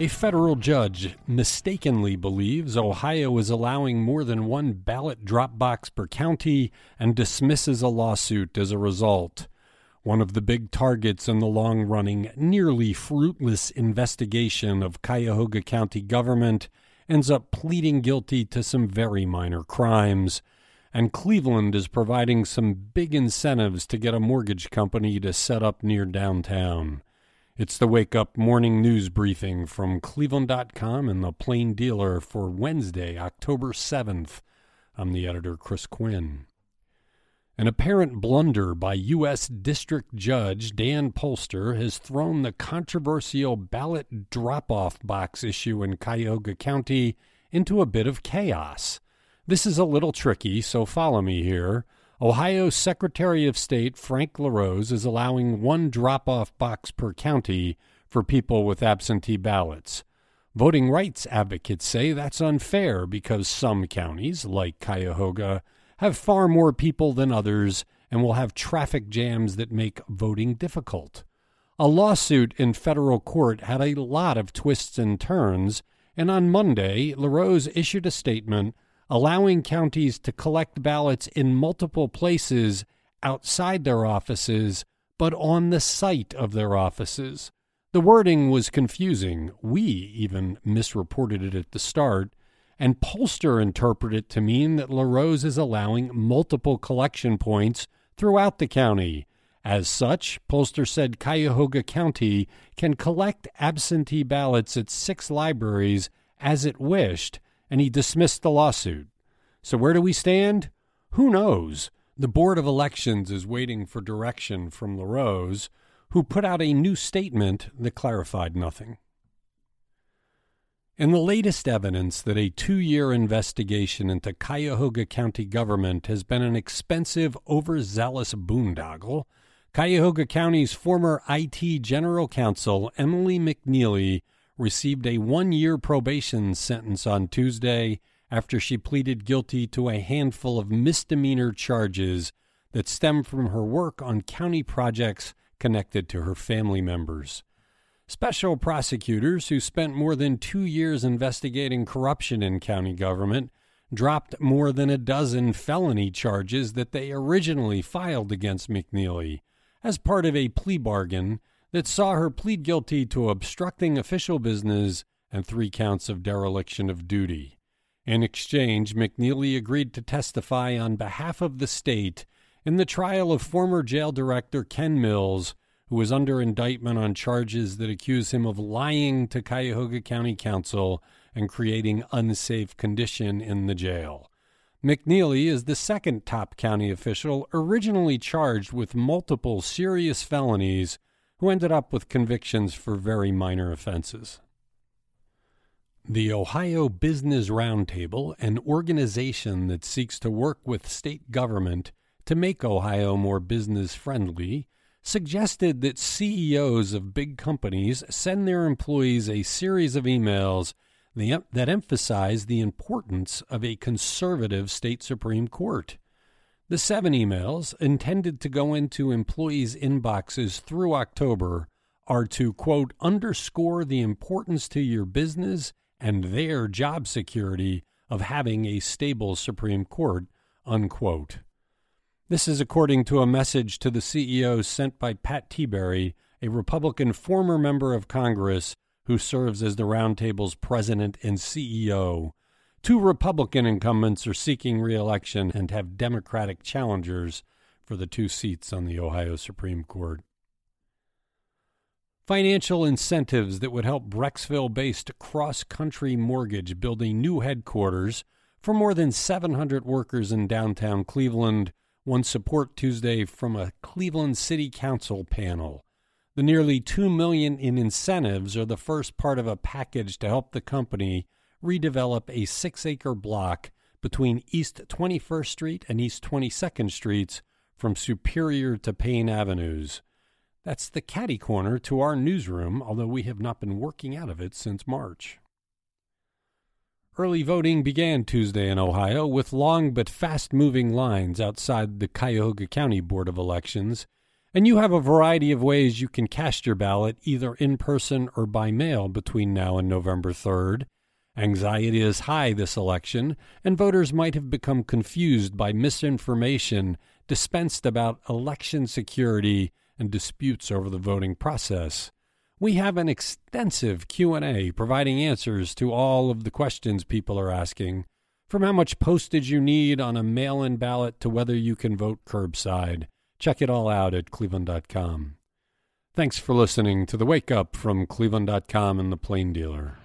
A federal judge mistakenly believes Ohio is allowing more than one ballot drop box per county and dismisses a lawsuit as a result. One of the big targets in the long running, nearly fruitless investigation of Cuyahoga County government ends up pleading guilty to some very minor crimes. And Cleveland is providing some big incentives to get a mortgage company to set up near downtown. It's the Wake Up Morning News Briefing from Cleveland.com and the Plain Dealer for Wednesday, October 7th. I'm the editor, Chris Quinn. An apparent blunder by U.S. District Judge Dan Polster has thrown the controversial ballot drop off box issue in Cuyahoga County into a bit of chaos. This is a little tricky, so follow me here. Ohio Secretary of State Frank LaRose is allowing one drop off box per county for people with absentee ballots. Voting rights advocates say that's unfair because some counties, like Cuyahoga, have far more people than others and will have traffic jams that make voting difficult. A lawsuit in federal court had a lot of twists and turns, and on Monday, LaRose issued a statement allowing counties to collect ballots in multiple places outside their offices, but on the site of their offices. The wording was confusing. We even misreported it at the start, and Polster interpreted it to mean that LaRose is allowing multiple collection points throughout the county. As such, Polster said Cuyahoga County can collect absentee ballots at six libraries as it wished, and he dismissed the lawsuit. So, where do we stand? Who knows? The Board of Elections is waiting for direction from LaRose, who put out a new statement that clarified nothing. In the latest evidence that a two year investigation into Cuyahoga County government has been an expensive, overzealous boondoggle, Cuyahoga County's former IT general counsel, Emily McNeely, received a one year probation sentence on Tuesday after she pleaded guilty to a handful of misdemeanor charges that stem from her work on county projects connected to her family members. Special prosecutors who spent more than two years investigating corruption in county government dropped more than a dozen felony charges that they originally filed against McNeely as part of a plea bargain that saw her plead guilty to obstructing official business and three counts of dereliction of duty. In exchange, McNeely agreed to testify on behalf of the state in the trial of former jail director Ken Mills, who was under indictment on charges that accuse him of lying to Cuyahoga County Council and creating unsafe condition in the jail. McNeely is the second top county official originally charged with multiple serious felonies who ended up with convictions for very minor offenses. The Ohio Business Roundtable, an organization that seeks to work with state government to make Ohio more business friendly, suggested that CEOs of big companies send their employees a series of emails that emphasize the importance of a conservative state Supreme Court. The seven emails, intended to go into employees' inboxes through October, are to, quote, underscore the importance to your business and their job security of having a stable Supreme Court, unquote. This is according to a message to the CEO sent by Pat Tiberi, a Republican former member of Congress who serves as the Roundtable's president and CEO. Two Republican incumbents are seeking reelection and have Democratic challengers for the two seats on the Ohio Supreme Court. Financial incentives that would help Brecksville based Cross Country Mortgage build a new headquarters for more than 700 workers in downtown Cleveland won support Tuesday from a Cleveland City Council panel. The nearly 2 million in incentives are the first part of a package to help the company redevelop a six acre block between East 21st Street and East 22nd Streets from Superior to Payne Avenues. That's the caddy corner to our newsroom, although we have not been working out of it since March. Early voting began Tuesday in Ohio with long but fast moving lines outside the Cuyahoga County Board of Elections And you have a variety of ways you can cast your ballot either in person or by mail between now and November 3rd. Anxiety is high this election, and voters might have become confused by misinformation dispensed about election security and disputes over the voting process. We have an extensive Q&A providing answers to all of the questions people are asking, from how much postage you need on a mail-in ballot to whether you can vote curbside. Check it all out at cleveland.com. Thanks for listening to the Wake Up from cleveland.com and the Plain Dealer.